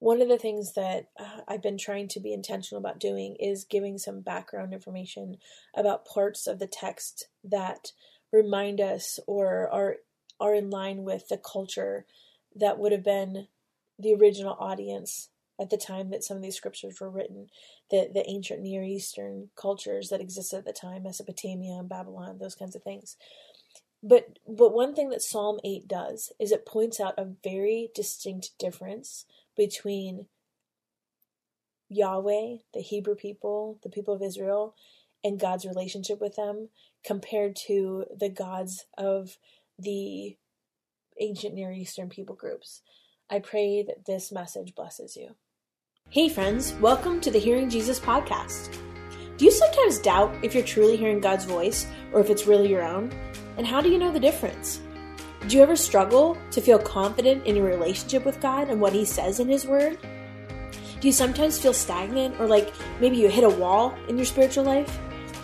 one of the things that uh, I've been trying to be intentional about doing is giving some background information about parts of the text that remind us or are are in line with the culture that would have been the original audience at the time that some of these scriptures were written, the, the ancient Near Eastern cultures that existed at the time, Mesopotamia and Babylon, those kinds of things. But but one thing that Psalm 8 does is it points out a very distinct difference between Yahweh, the Hebrew people, the people of Israel, and God's relationship with them compared to the gods of the ancient Near Eastern people groups. I pray that this message blesses you. Hey, friends, welcome to the Hearing Jesus podcast. Do you sometimes doubt if you're truly hearing God's voice or if it's really your own? And how do you know the difference? Do you ever struggle to feel confident in your relationship with God and what He says in His Word? Do you sometimes feel stagnant or like maybe you hit a wall in your spiritual life?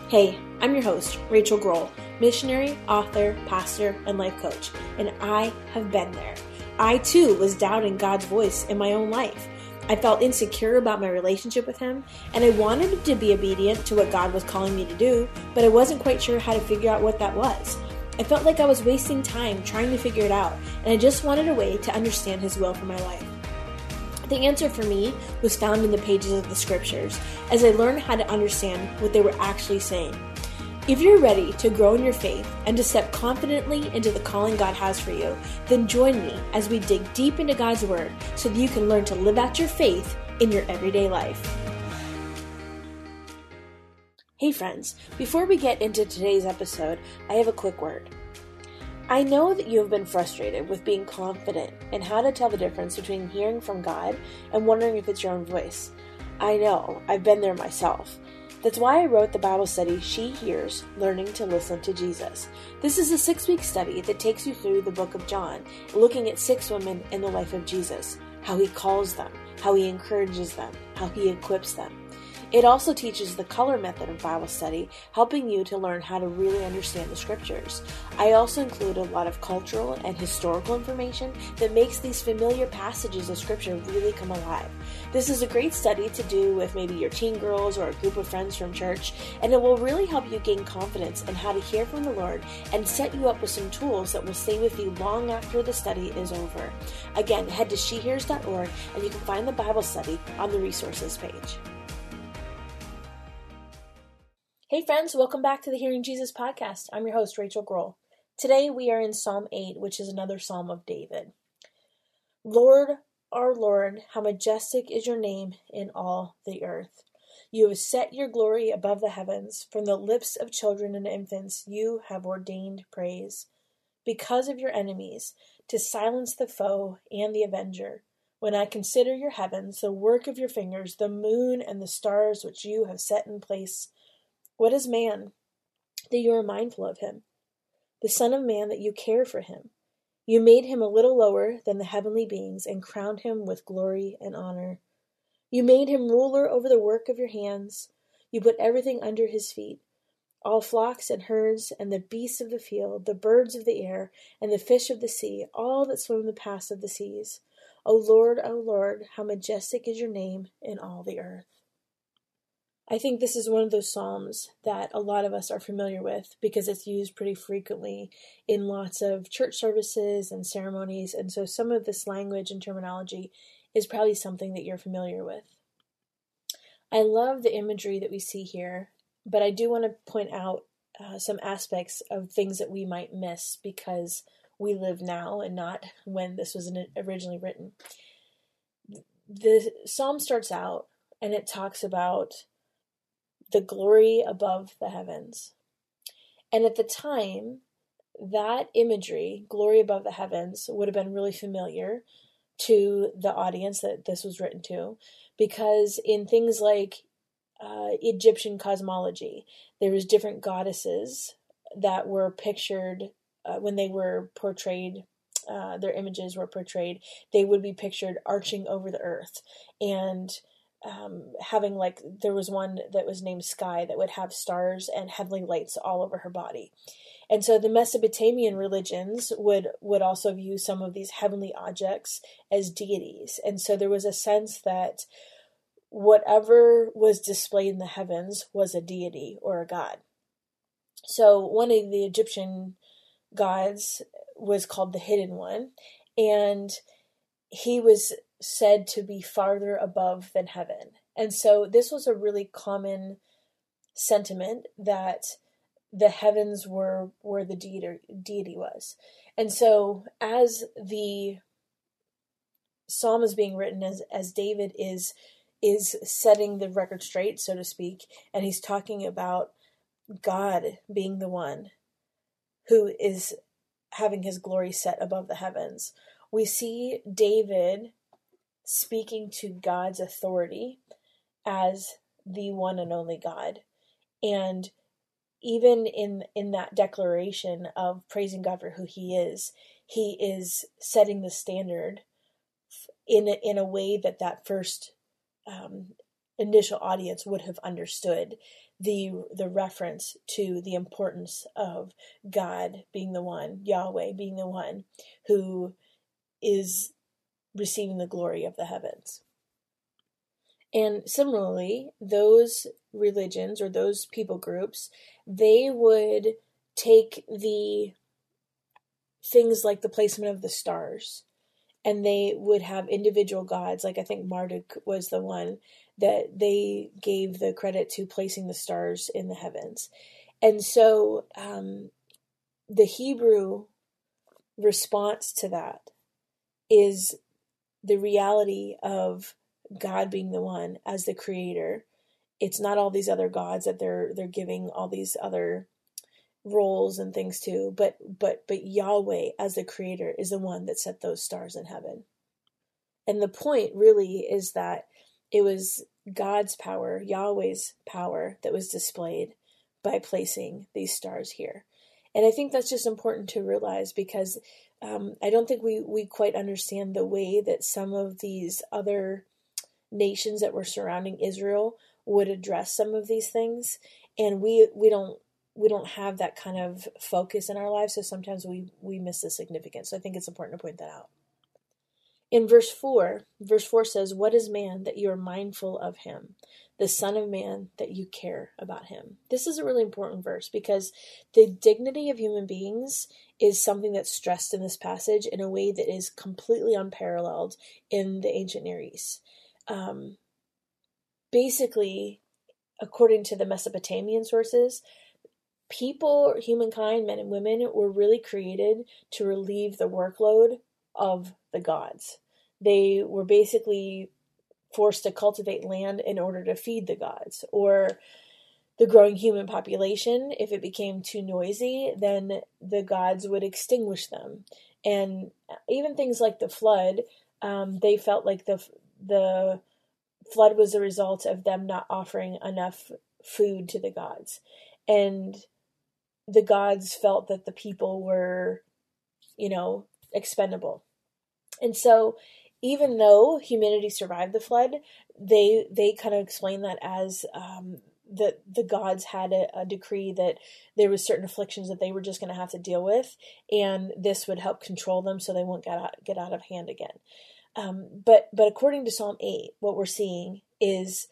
Hey, I'm your host, Rachael Groll, missionary, author, pastor, and life coach, and I have been there. I too was doubting God's voice in my own life. I felt insecure about my relationship with Him, and I wanted to be obedient to what God was calling me to do, but I wasn't quite sure how to figure out what that was. I felt like I was wasting time trying to figure it out, and I just wanted a way to understand His will for my life. The answer for me was found in the pages of the scriptures as I learned how to understand what they were actually saying. If you're ready to grow in your faith and to step confidently into the calling God has for you, then join me as we dig deep into God's Word so that you can learn to live out your faith in your everyday life. Hey, friends, before we get into today's episode, I have a quick word. I know that you have been frustrated with being confident in how to tell the difference between hearing from God and wondering if it's your own voice. I know, I've been there myself. That's why I wrote the Bible study She Hears Learning to Listen to Jesus. This is a six week study that takes you through the book of John, looking at six women in the life of Jesus, how he calls them, how he encourages them, how he equips them. It also teaches the color method of Bible study, helping you to learn how to really understand the scriptures. I also include a lot of cultural and historical information that makes these familiar passages of scripture really come alive. This is a great study to do with maybe your teen girls or a group of friends from church, and it will really help you gain confidence in how to hear from the Lord and set you up with some tools that will stay with you long after the study is over. Again, head to shehears.org and you can find the Bible study on the resources page. Hey, friends, welcome back to the Hearing Jesus podcast. I'm your host, Rachael Groll. Today we are in Psalm 8, which is another psalm of David. Lord, our Lord, how majestic is your name in all the earth. You have set your glory above the heavens. From the lips of children and infants, you have ordained praise. Because of your enemies, to silence the foe and the avenger. When I consider your heavens, the work of your fingers, the moon and the stars which you have set in place, what is man that you are mindful of him? The Son of Man that you care for him. You made him a little lower than the heavenly beings and crowned him with glory and honor. You made him ruler over the work of your hands. You put everything under his feet all flocks and herds, and the beasts of the field, the birds of the air, and the fish of the sea, all that swim the paths of the seas. O Lord, O Lord, how majestic is your name in all the earth. I think this is one of those Psalms that a lot of us are familiar with because it's used pretty frequently in lots of church services and ceremonies. And so some of this language and terminology is probably something that you're familiar with. I love the imagery that we see here, but I do want to point out uh, some aspects of things that we might miss because we live now and not when this was originally written. The psalm starts out and it talks about the glory above the heavens. And at the time, that imagery, glory above the heavens, would have been really familiar to the audience that this was written to, because in things like uh, Egyptian cosmology, there was different goddesses that were pictured uh, when they were portrayed. Uh, their images were portrayed. They would be pictured arching over the earth, and um, having like there was one that was named Sky that would have stars and heavenly lights all over her body. And so the Mesopotamian religions would would also view some of these heavenly objects as deities. And so there was a sense that whatever was displayed in the heavens was a deity or a god. So one of the Egyptian gods was called the hidden one and he was said to be farther above than heaven. And so this was a really common sentiment that the heavens were where the deity, deity was. And so as the psalm is being written as as David is is setting the record straight so to speak and he's talking about God being the one who is having his glory set above the heavens. We see David speaking to God's authority as the one and only God. And even in in that declaration of praising God for who he is, he is setting the standard in a, in a way that that first um, initial audience would have understood the the reference to the importance of God being the one, Yahweh being the one who is receiving the glory of the heavens. And similarly, those religions or those people groups, they would take the things like the placement of the stars and they would have individual gods like i think marduk was the one that they gave the credit to placing the stars in the heavens and so um, the hebrew response to that is the reality of God being the one as the creator. It's not all these other gods that they're they're giving all these other roles and things to, but but but Yahweh as the creator is the one that set those stars in heaven. And the point really is that it was God's power, Yahweh's power that was displayed by placing these stars here. And I think that's just important to realize because um, I don't think we, we quite understand the way that some of these other nations that were surrounding Israel would address some of these things. And we, we don't we don't have that kind of focus in our lives, so sometimes we, we miss the significance. So I think it's important to point that out. In verse 4, verse 4 says, What is man that you are mindful of him? The Son of Man that you care about him. This is a really important verse because the dignity of human beings is something that's stressed in this passage in a way that is completely unparalleled in the ancient Near East. Um, basically, according to the Mesopotamian sources, people, humankind, men and women, were really created to relieve the workload of the gods. They were basically forced to cultivate land in order to feed the gods, or the growing human population, if it became too noisy, then the gods would extinguish them. And even things like the flood, um, they felt like the the flood was a result of them not offering enough food to the gods, and the gods felt that the people were, you know, expendable. And so even though humanity survived the flood, they they kind of explain that as um, the the gods had a, a, decree that there was certain afflictions that they were just going to have to deal with, and this would help control them so they won't get out, get out of hand again. Um, but but according to Psalm eight, what we're seeing is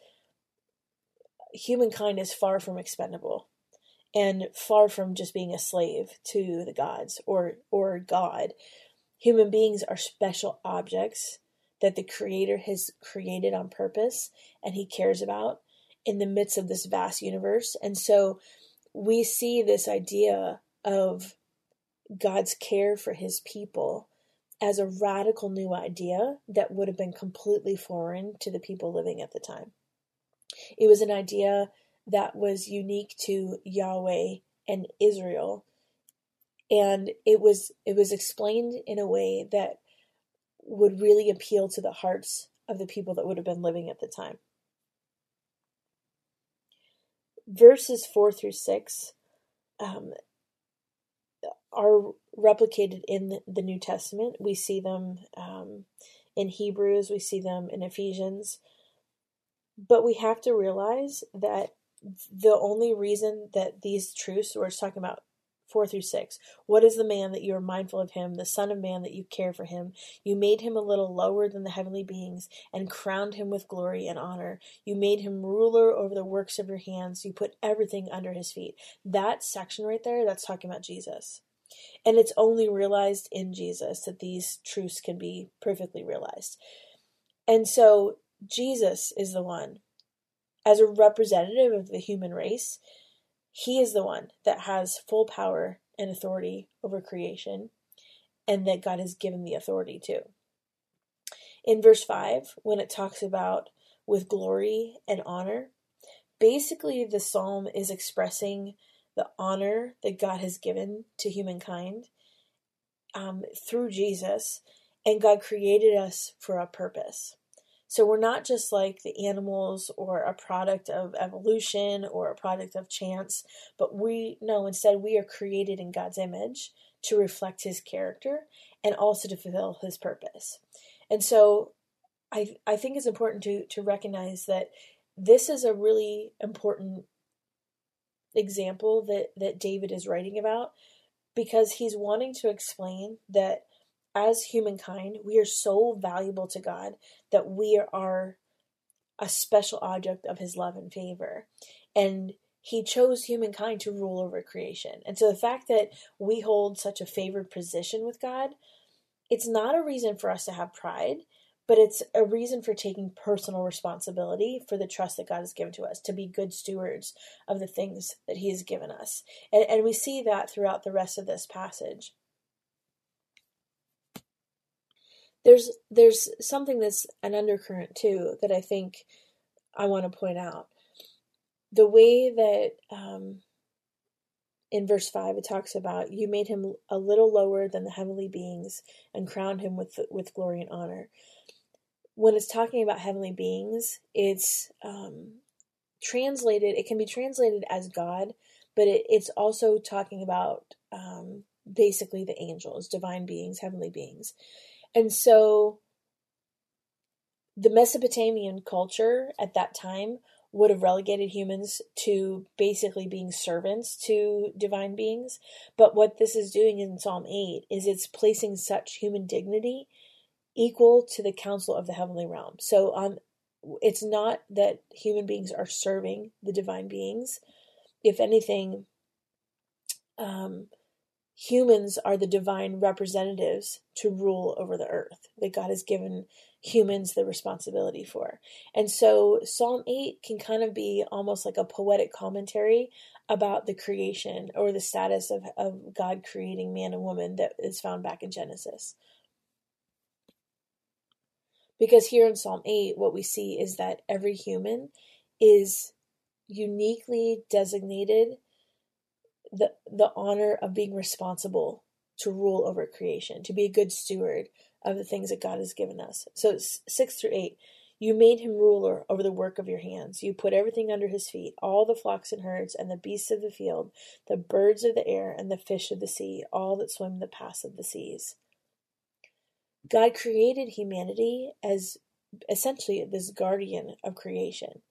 humankind is far from expendable and far from just being a slave to the gods or or God. Human beings are special objects that the Creator has created on purpose and He cares about in the midst of this vast universe. And so we see this idea of God's care for His people as a radical new idea that would have been completely foreign to the people living at the time. It was an idea that was unique to Yahweh and Israel and it was it was explained in a way that would really appeal to the hearts of the people that would have been living at the time. Verses 4 through 6 um, are replicated in the New Testament. We see them um, in Hebrews, we see them in Ephesians. But we have to realize that the only reason that these truths, we're talking about 4 through 6. What is the man that you are mindful of him, the Son of Man that you care for him? You made him a little lower than the heavenly beings and crowned him with glory and honor. You made him ruler over the works of your hands. You put everything under his feet. That section right there, that's talking about Jesus. And it's only realized in Jesus that these truths can be perfectly realized. And so Jesus is the one, as a representative of the human race, he is the one that has full power and authority over creation, and that God has given the authority to. In verse 5, when it talks about with glory and honor, basically the psalm is expressing the honor that God has given to humankind um, through Jesus, and God created us for a purpose. So we're not just like the animals or a product of evolution or a product of chance, but we know instead we are created in God's image to reflect his character and also to fulfill his purpose. And so I I think it's important to to recognize that this is a really important example that that David is writing about because he's wanting to explain that as humankind, we are so valuable to God that we are a special object of his love and favor. And he chose humankind to rule over creation. And so the fact that we hold such a favored position with God, it's not a reason for us to have pride, but it's a reason for taking personal responsibility for the trust that God has given to us, to be good stewards of the things that he has given us. And, and we see that throughout the rest of this passage. There's there's something that's an undercurrent too that I think I want to point out. The way that um, in verse 5 it talks about you made him a little lower than the heavenly beings and crowned him with with glory and honor when it's talking about heavenly beings it's um, translated it can be translated as god but it, it's also talking about um, basically the angels divine beings heavenly beings and so the Mesopotamian culture at that time would have relegated humans to basically being servants to divine beings. But what this is doing in Psalm 8 is it's placing such human dignity equal to the council of the heavenly realm. So um, it's not that human beings are serving the divine beings. If anything, um, humans are the divine representatives to rule over the earth that God has given humans the responsibility for. And so Psalm 8 can kind of be almost like a poetic commentary about the creation or the status of, of God creating man and woman that is found back in Genesis. Because here in Psalm 8, what we see is that every human is uniquely designated the the honor of being responsible to rule over creation, to be a good steward of the things that God has given us. So six through eight. You made him ruler over the work of your hands. You put everything under his feet, all the flocks and herds, and the beasts of the field, the birds of the air, and the fish of the sea, all that swim the paths of the seas. God created humanity as essentially this guardian of creation.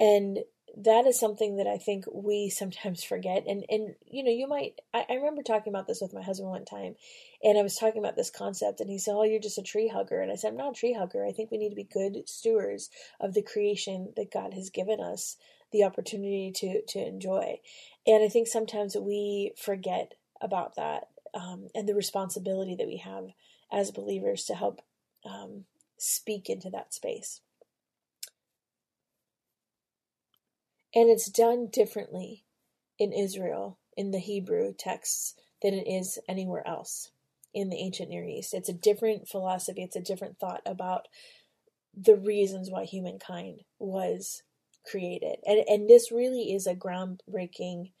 And that is something that I think we sometimes forget. And and you know, you might I, I, remember talking about this with my husband one time and I was talking about this concept and he said, Oh, you're just a tree hugger and I said, I'm not a tree hugger. I think we need to be good stewards of the creation that God has given us the opportunity to to enjoy. And I think sometimes we forget about that um, and the responsibility that we have as believers to help um, speak into that space. And it's done differently in Israel, in the Hebrew texts, than it is anywhere else in the ancient Near East. It's a different philosophy, it's a different thought about the reasons why humankind was created. And, and this really is a groundbreaking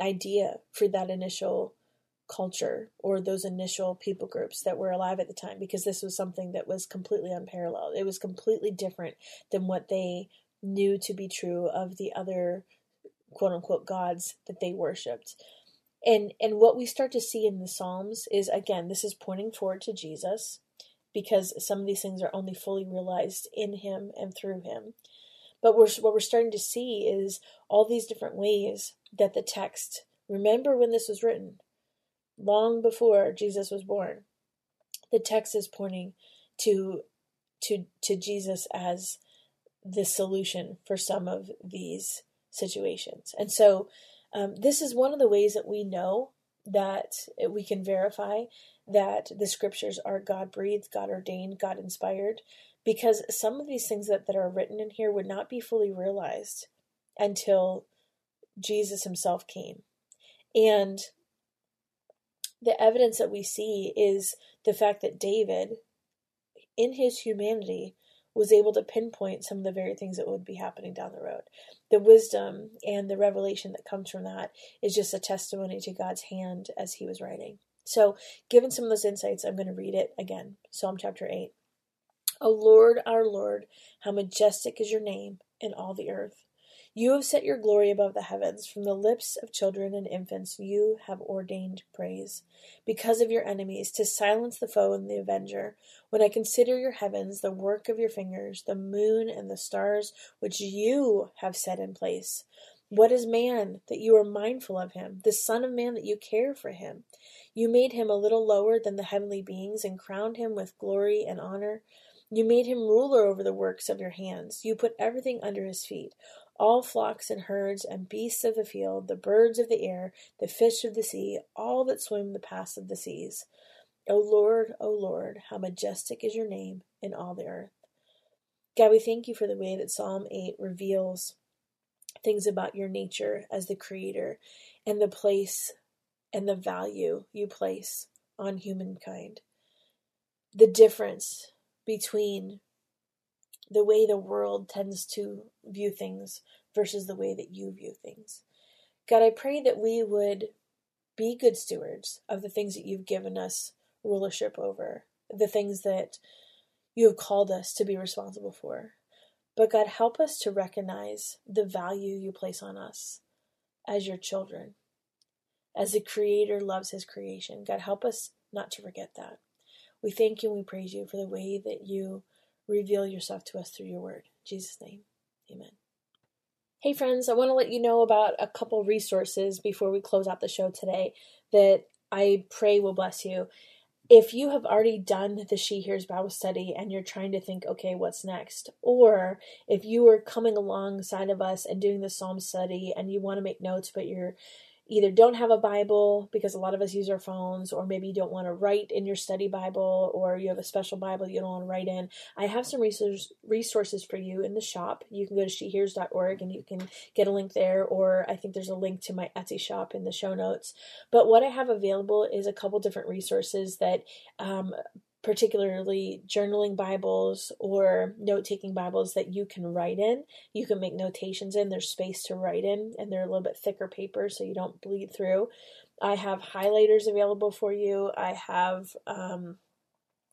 idea for that initial culture or those initial people groups that were alive at the time because this was something that was completely unparalleled. It was completely different than what they knew to be true of the other quote unquote gods that they worshipped. And and what we start to see in the Psalms is again, this is pointing forward to Jesus because some of these things are only fully realized in him and through him. But we're, what we're starting to see is all these different ways that the text Remember when this was written, long before Jesus was born. The text is pointing to to to Jesus as the solution for some of these situations. And so um, this is one of the ways that we know that we can verify that the scriptures are God breathed, God ordained, God inspired, because some of these things that, that are written in here would not be fully realized until Jesus himself came. And the evidence that we see is the fact that David, in his humanity, was able to pinpoint some of the very things that would be happening down the road. The wisdom and the revelation that comes from that is just a testimony to God's hand as he was writing. So, given some of those insights, I'm going to read it again. Psalm chapter 8. O Lord, our Lord, how majestic is your name in all the earth. You have set your glory above the heavens. From the lips of children and infants, you have ordained praise. Because of your enemies, to silence the foe and the avenger. When I consider your heavens, the work of your fingers, the moon and the stars which you have set in place. What is man that you are mindful of him, the Son of Man that you care for him? You made him a little lower than the heavenly beings and crowned him with glory and honor. You made him ruler over the works of your hands. You put everything under his feet all flocks and herds and beasts of the field, the birds of the air, the fish of the sea, all that swim the paths of the seas. O Lord, O Lord, how majestic is your name in all the earth. God, we thank you for the way that Psalm 8 reveals things about your nature as the creator and the place and the value you place on humankind. The difference between the way the world tends to view things versus the way that you view things. God, I pray that we would be good stewards of the things that you've given us rulership over, the things that you have called us to be responsible for. But God, help us to recognize the value you place on us as your children, as the Creator loves His creation. God, help us not to forget that. We thank you and we praise you for the way that you reveal yourself to us through your word. In Jesus' name, amen. Hey, friends, I want to let you know about a couple resources before we close out the show today that I pray will bless you. If you have already done the She Hears Bible study and you're trying to think, okay, what's next? Or if you are coming alongside of us and doing the Psalm study and you want to make notes, but you're either don't have a Bible because a lot of us use our phones, or maybe you don't want to write in your study Bible, or you have a special Bible you don't want to write in, I have some resource, resources for you in the shop. You can go to shehears.org and you can get a link there, or I think there's a link to my Etsy shop in the show notes. But what I have available is a couple different resources that um, particularly journaling Bibles or note taking Bibles that you can write in. You can make notations in, there's space to write in, and they're a little bit thicker paper so you don't bleed through. I have highlighters available for you. I have um,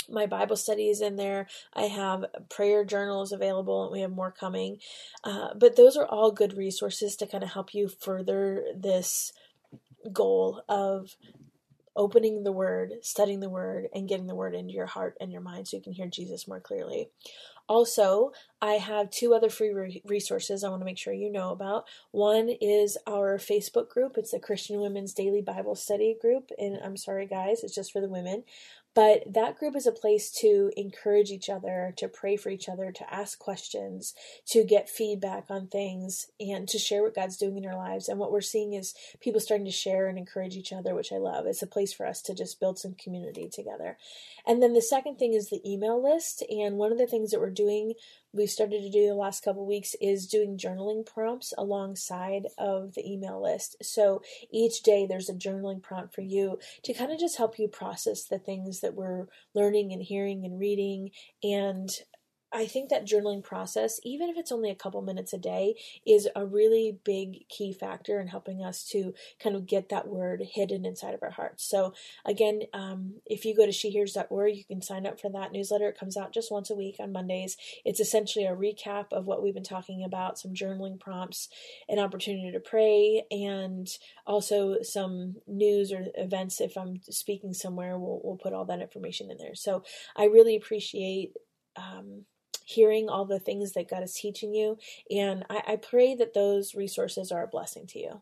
my Bible studies in there. I have prayer journals available, and we have more coming. Uh, but those are all good resources to kind of help you further this goal of opening the word, studying the word, and getting the word into your heart and your mind so you can hear Jesus more clearly. Also, I have two other free re- resources I want to make sure you know about. One is our Facebook group. It's the Christian Women's Daily Bible Study group. And I'm sorry, guys, it's just for the women. But that group is a place to encourage each other, to pray for each other, to ask questions, to get feedback on things, and to share what God's doing in our lives. And what we're seeing is people starting to share and encourage each other, which I love. It's a place for us to just build some community together. And then the second thing is the email list. And one of the things that we're doing we've started to do the last couple weeks is doing journaling prompts alongside of the email list. So each day there's a journaling prompt for you to kind of just help you process the things that we're learning and hearing and reading and I think that journaling process, even if it's only a couple minutes a day, is a really big key factor in helping us to kind of get that word hidden inside of our hearts. So, again, um, if you go to shehears.org, you can sign up for that newsletter. It comes out just once a week on Mondays. It's essentially a recap of what we've been talking about, some journaling prompts, an opportunity to pray, and also some news or events. If I'm speaking somewhere, we'll, we'll put all that information in there. So, I really appreciate. Um, hearing all the things that God is teaching you. And I, I pray that those resources are a blessing to you.